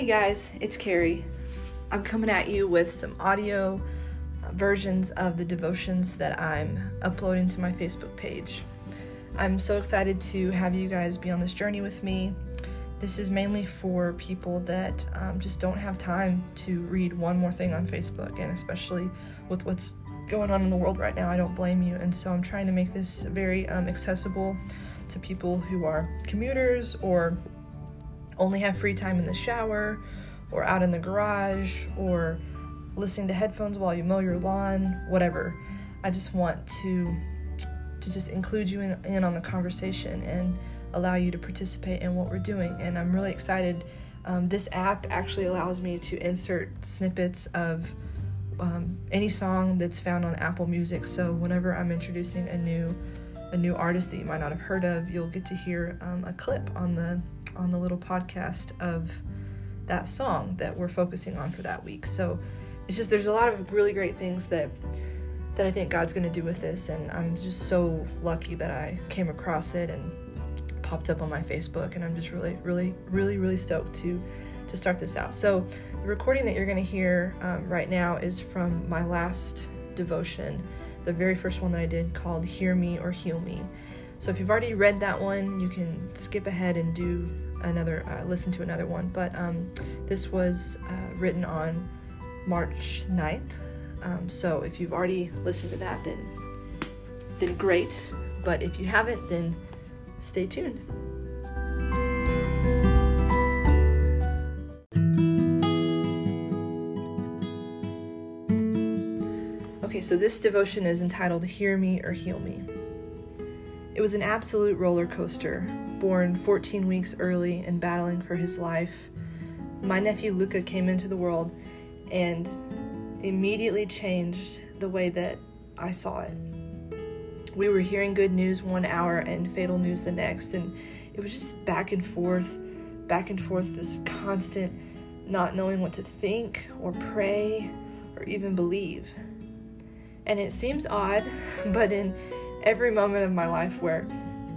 Hey guys, it's Carrie. I'm coming at you with some audio versions of the devotions that I'm uploading to my Facebook page. I'm so excited to have you guys be on this journey with me. This is mainly for people that um, just don't have time to read one more thing on Facebook, and especially with what's going on in the world right now, I don't blame you. And so I'm trying to make this very um, accessible to people who are commuters or only have free time in the shower or out in the garage or listening to headphones while you mow your lawn, whatever. I just want to to just include you in, in on the conversation and allow you to participate in what we're doing. And I'm really excited. Um, this app actually allows me to insert snippets of um, any song that's found on Apple Music. So whenever I'm introducing a new a new artist that you might not have heard of, you'll get to hear um, a clip on the on the little podcast of that song that we're focusing on for that week. So it's just there's a lot of really great things that that I think God's going to do with this and I'm just so lucky that I came across it and popped up on my Facebook and I'm just really really really really stoked to to start this out. So the recording that you're going to hear um, right now is from my last devotion, the very first one that I did called Hear Me or Heal Me. So if you've already read that one, you can skip ahead and do another, uh, listen to another one. But um, this was uh, written on March 9th. Um, so if you've already listened to that, then then great. But if you haven't, then stay tuned. Okay, so this devotion is entitled Hear Me or Heal Me. It was an absolute roller coaster, born 14 weeks early and battling for his life. My nephew Luca came into the world and immediately changed the way that I saw it. We were hearing good news one hour and fatal news the next, and it was just back and forth, back and forth, this constant not knowing what to think or pray or even believe. And it seems odd, but in every moment of my life where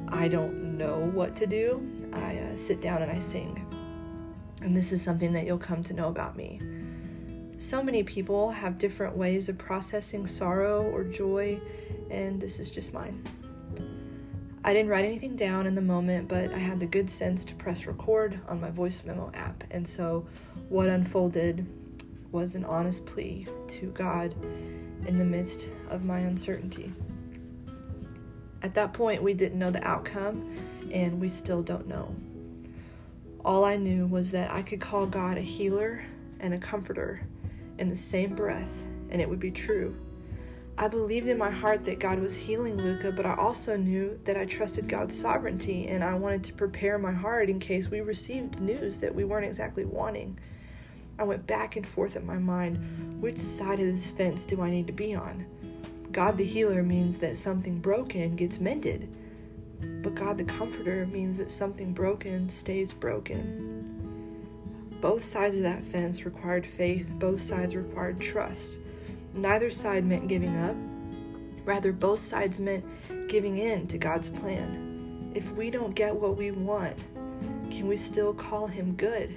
I don't know what to do, I uh, sit down and I sing. And this is something that you'll come to know about me. So many people have different ways of processing sorrow or joy, and this is just mine. I didn't write anything down in the moment, but I had the good sense to press record on my voice memo app. And so, what unfolded was an honest plea to God in the midst of my uncertainty. At that point, we didn't know the outcome, and we still don't know. All I knew was that I could call God a healer and a comforter in the same breath, and it would be true. I believed in my heart that God was healing Luca, but I also knew that I trusted God's sovereignty, and I wanted to prepare my heart in case we received news that we weren't exactly wanting. I went back and forth in my mind which side of this fence do I need to be on? God the healer means that something broken gets mended, but God the comforter means that something broken stays broken. Both sides of that fence required faith, both sides required trust. Neither side meant giving up, rather, both sides meant giving in to God's plan. If we don't get what we want, can we still call Him good?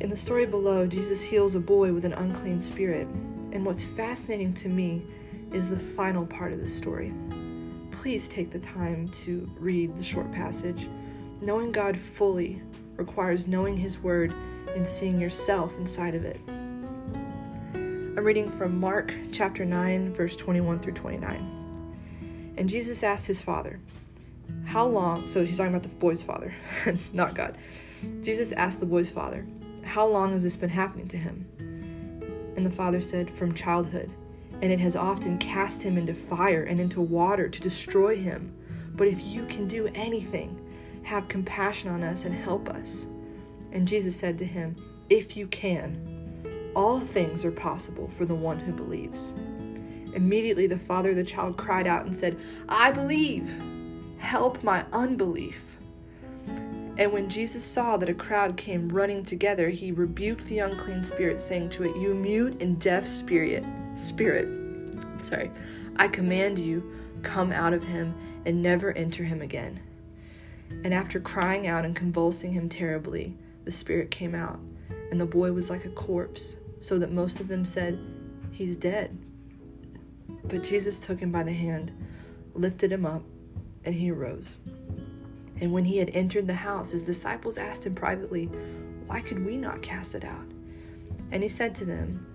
In the story below, Jesus heals a boy with an unclean spirit. And what's fascinating to me is the final part of the story. Please take the time to read the short passage. Knowing God fully requires knowing His Word and seeing yourself inside of it. I'm reading from Mark chapter 9, verse 21 through 29. And Jesus asked his father, How long? So he's talking about the boy's father, not God. Jesus asked the boy's father, How long has this been happening to him? And the father said, From childhood. And it has often cast him into fire and into water to destroy him. But if you can do anything, have compassion on us and help us. And Jesus said to him, If you can, all things are possible for the one who believes. Immediately the father of the child cried out and said, I believe. Help my unbelief. And when Jesus saw that a crowd came running together, he rebuked the unclean spirit, saying to it, You mute and deaf spirit, spirit, sorry, I command you, come out of him and never enter him again. And after crying out and convulsing him terribly, the spirit came out, and the boy was like a corpse, so that most of them said, He's dead. But Jesus took him by the hand, lifted him up, and he arose. And when he had entered the house, his disciples asked him privately, Why could we not cast it out? And he said to them,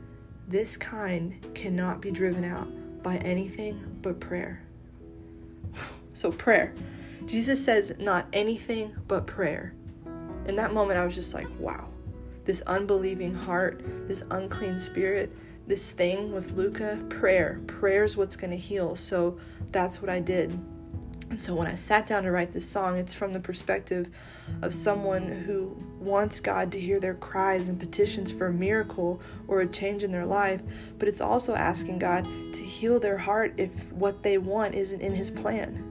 This kind cannot be driven out by anything but prayer. So, prayer. Jesus says, Not anything but prayer. In that moment, I was just like, Wow. This unbelieving heart, this unclean spirit, this thing with Luca, prayer. Prayer is what's going to heal. So that's what I did. And so when I sat down to write this song, it's from the perspective of someone who wants God to hear their cries and petitions for a miracle or a change in their life, but it's also asking God to heal their heart if what they want isn't in His plan.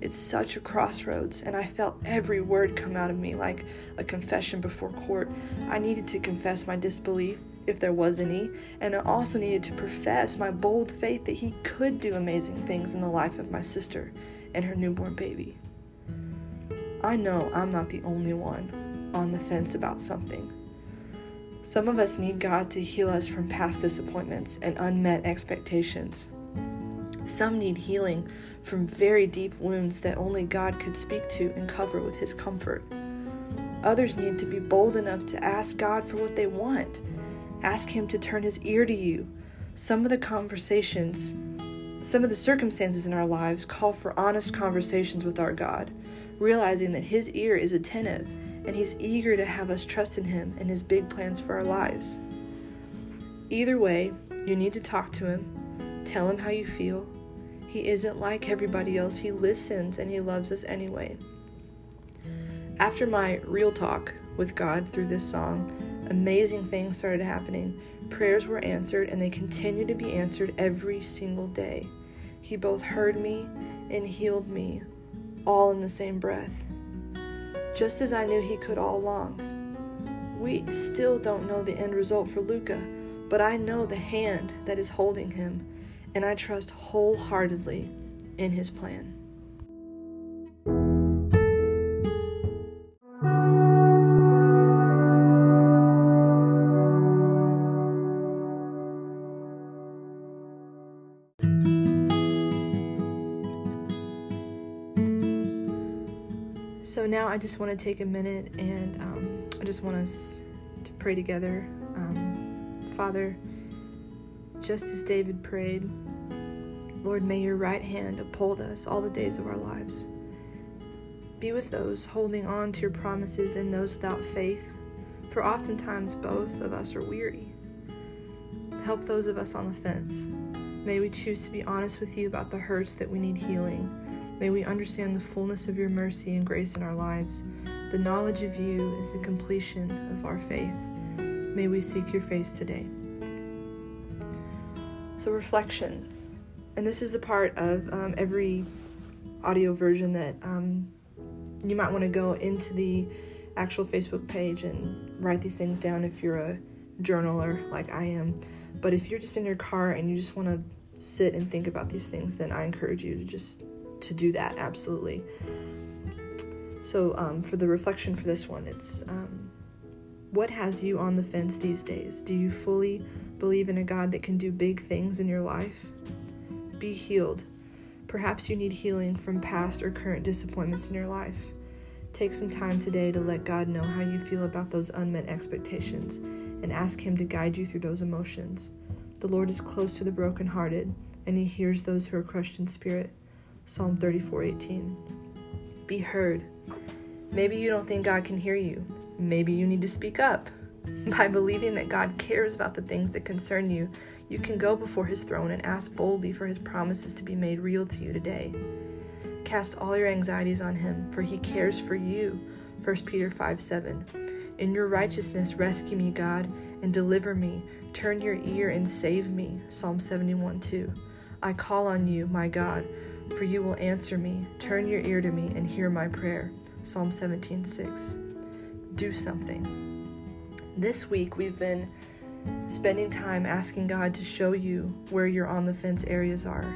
It's such a crossroads, and I felt every word come out of me like a confession before court. I needed to confess my disbelief, if there was any, and I also needed to profess my bold faith that He could do amazing things in the life of my sister and her newborn baby. I know I'm not the only one on the fence about something. Some of us need God to heal us from past disappointments and unmet expectations. Some need healing from very deep wounds that only God could speak to and cover with His comfort. Others need to be bold enough to ask God for what they want. Ask Him to turn His ear to you. Some of the conversations some of the circumstances in our lives call for honest conversations with our God, realizing that His ear is attentive and He's eager to have us trust in Him and His big plans for our lives. Either way, you need to talk to Him, tell Him how you feel. He isn't like everybody else, He listens and He loves us anyway. After my real talk with God through this song, amazing things started happening. Prayers were answered, and they continue to be answered every single day. He both heard me and healed me, all in the same breath, just as I knew He could all along. We still don't know the end result for Luca, but I know the hand that is holding him, and I trust wholeheartedly in His plan. I just want to take a minute and um, I just want us to pray together. Um, Father, just as David prayed, Lord, may your right hand uphold us all the days of our lives. Be with those holding on to your promises and those without faith, for oftentimes both of us are weary. Help those of us on the fence. May we choose to be honest with you about the hurts that we need healing May we understand the fullness of your mercy and grace in our lives. The knowledge of you is the completion of our faith. May we seek your face today. So, reflection. And this is the part of um, every audio version that um, you might want to go into the actual Facebook page and write these things down if you're a journaler like I am. But if you're just in your car and you just want to sit and think about these things, then I encourage you to just to do that, absolutely. So, um, for the reflection for this one, it's um, what has you on the fence these days? Do you fully believe in a God that can do big things in your life? Be healed. Perhaps you need healing from past or current disappointments in your life. Take some time today to let God know how you feel about those unmet expectations and ask Him to guide you through those emotions. The Lord is close to the brokenhearted, and He hears those who are crushed in spirit. Psalm 34:18. Be heard. Maybe you don't think God can hear you. Maybe you need to speak up. By believing that God cares about the things that concern you, you can go before his throne and ask boldly for his promises to be made real to you today. Cast all your anxieties on him, for he cares for you. 1 Peter 5 7. In your righteousness, rescue me, God, and deliver me. Turn your ear and save me. Psalm 71 2. I call on you, my God for you will answer me. Turn your ear to me and hear my prayer. Psalm 17 6. Do something. This week we've been spending time asking God to show you where your on the fence areas are.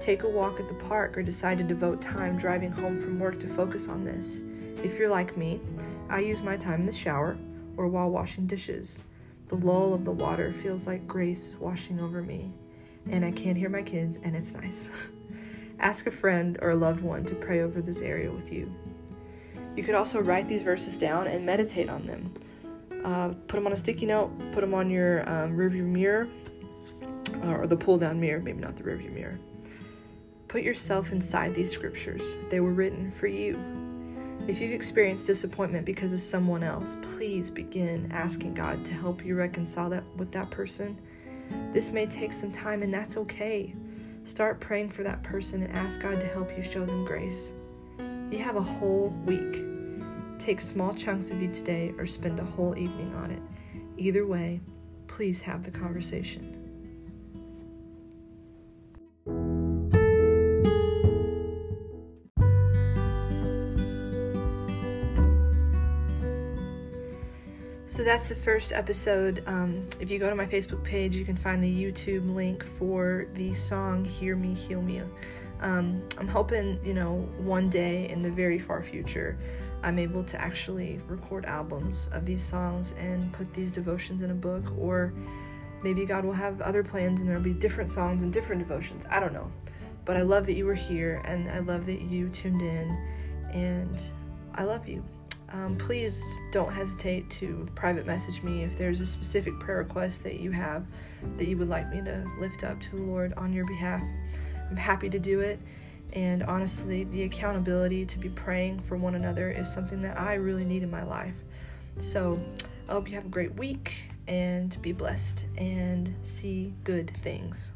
Take a walk at the park or decide to devote time driving home from work to focus on this. If you're like me, I use my time in the shower or while washing dishes. The lull of the water feels like grace washing over me, and I can't hear my kids, and it's nice. Ask a friend or a loved one to pray over this area with you. You could also write these verses down and meditate on them. Uh, put them on a sticky note, put them on your um, rearview mirror, uh, or the pull down mirror, maybe not the rearview mirror. Put yourself inside these scriptures. They were written for you. If you've experienced disappointment because of someone else, please begin asking God to help you reconcile that with that person. This may take some time, and that's okay. Start praying for that person and ask God to help you show them grace. You have a whole week. Take small chunks of each day or spend a whole evening on it. Either way, please have the conversation. That's the first episode. Um, if you go to my Facebook page, you can find the YouTube link for the song Hear Me, Heal Me. Um, I'm hoping, you know, one day in the very far future, I'm able to actually record albums of these songs and put these devotions in a book, or maybe God will have other plans and there'll be different songs and different devotions. I don't know. But I love that you were here and I love that you tuned in, and I love you um, please don't hesitate to private message me if there's a specific prayer request that you have that you would like me to lift up to the Lord on your behalf. I'm happy to do it. And honestly, the accountability to be praying for one another is something that I really need in my life. So I hope you have a great week and be blessed and see good things.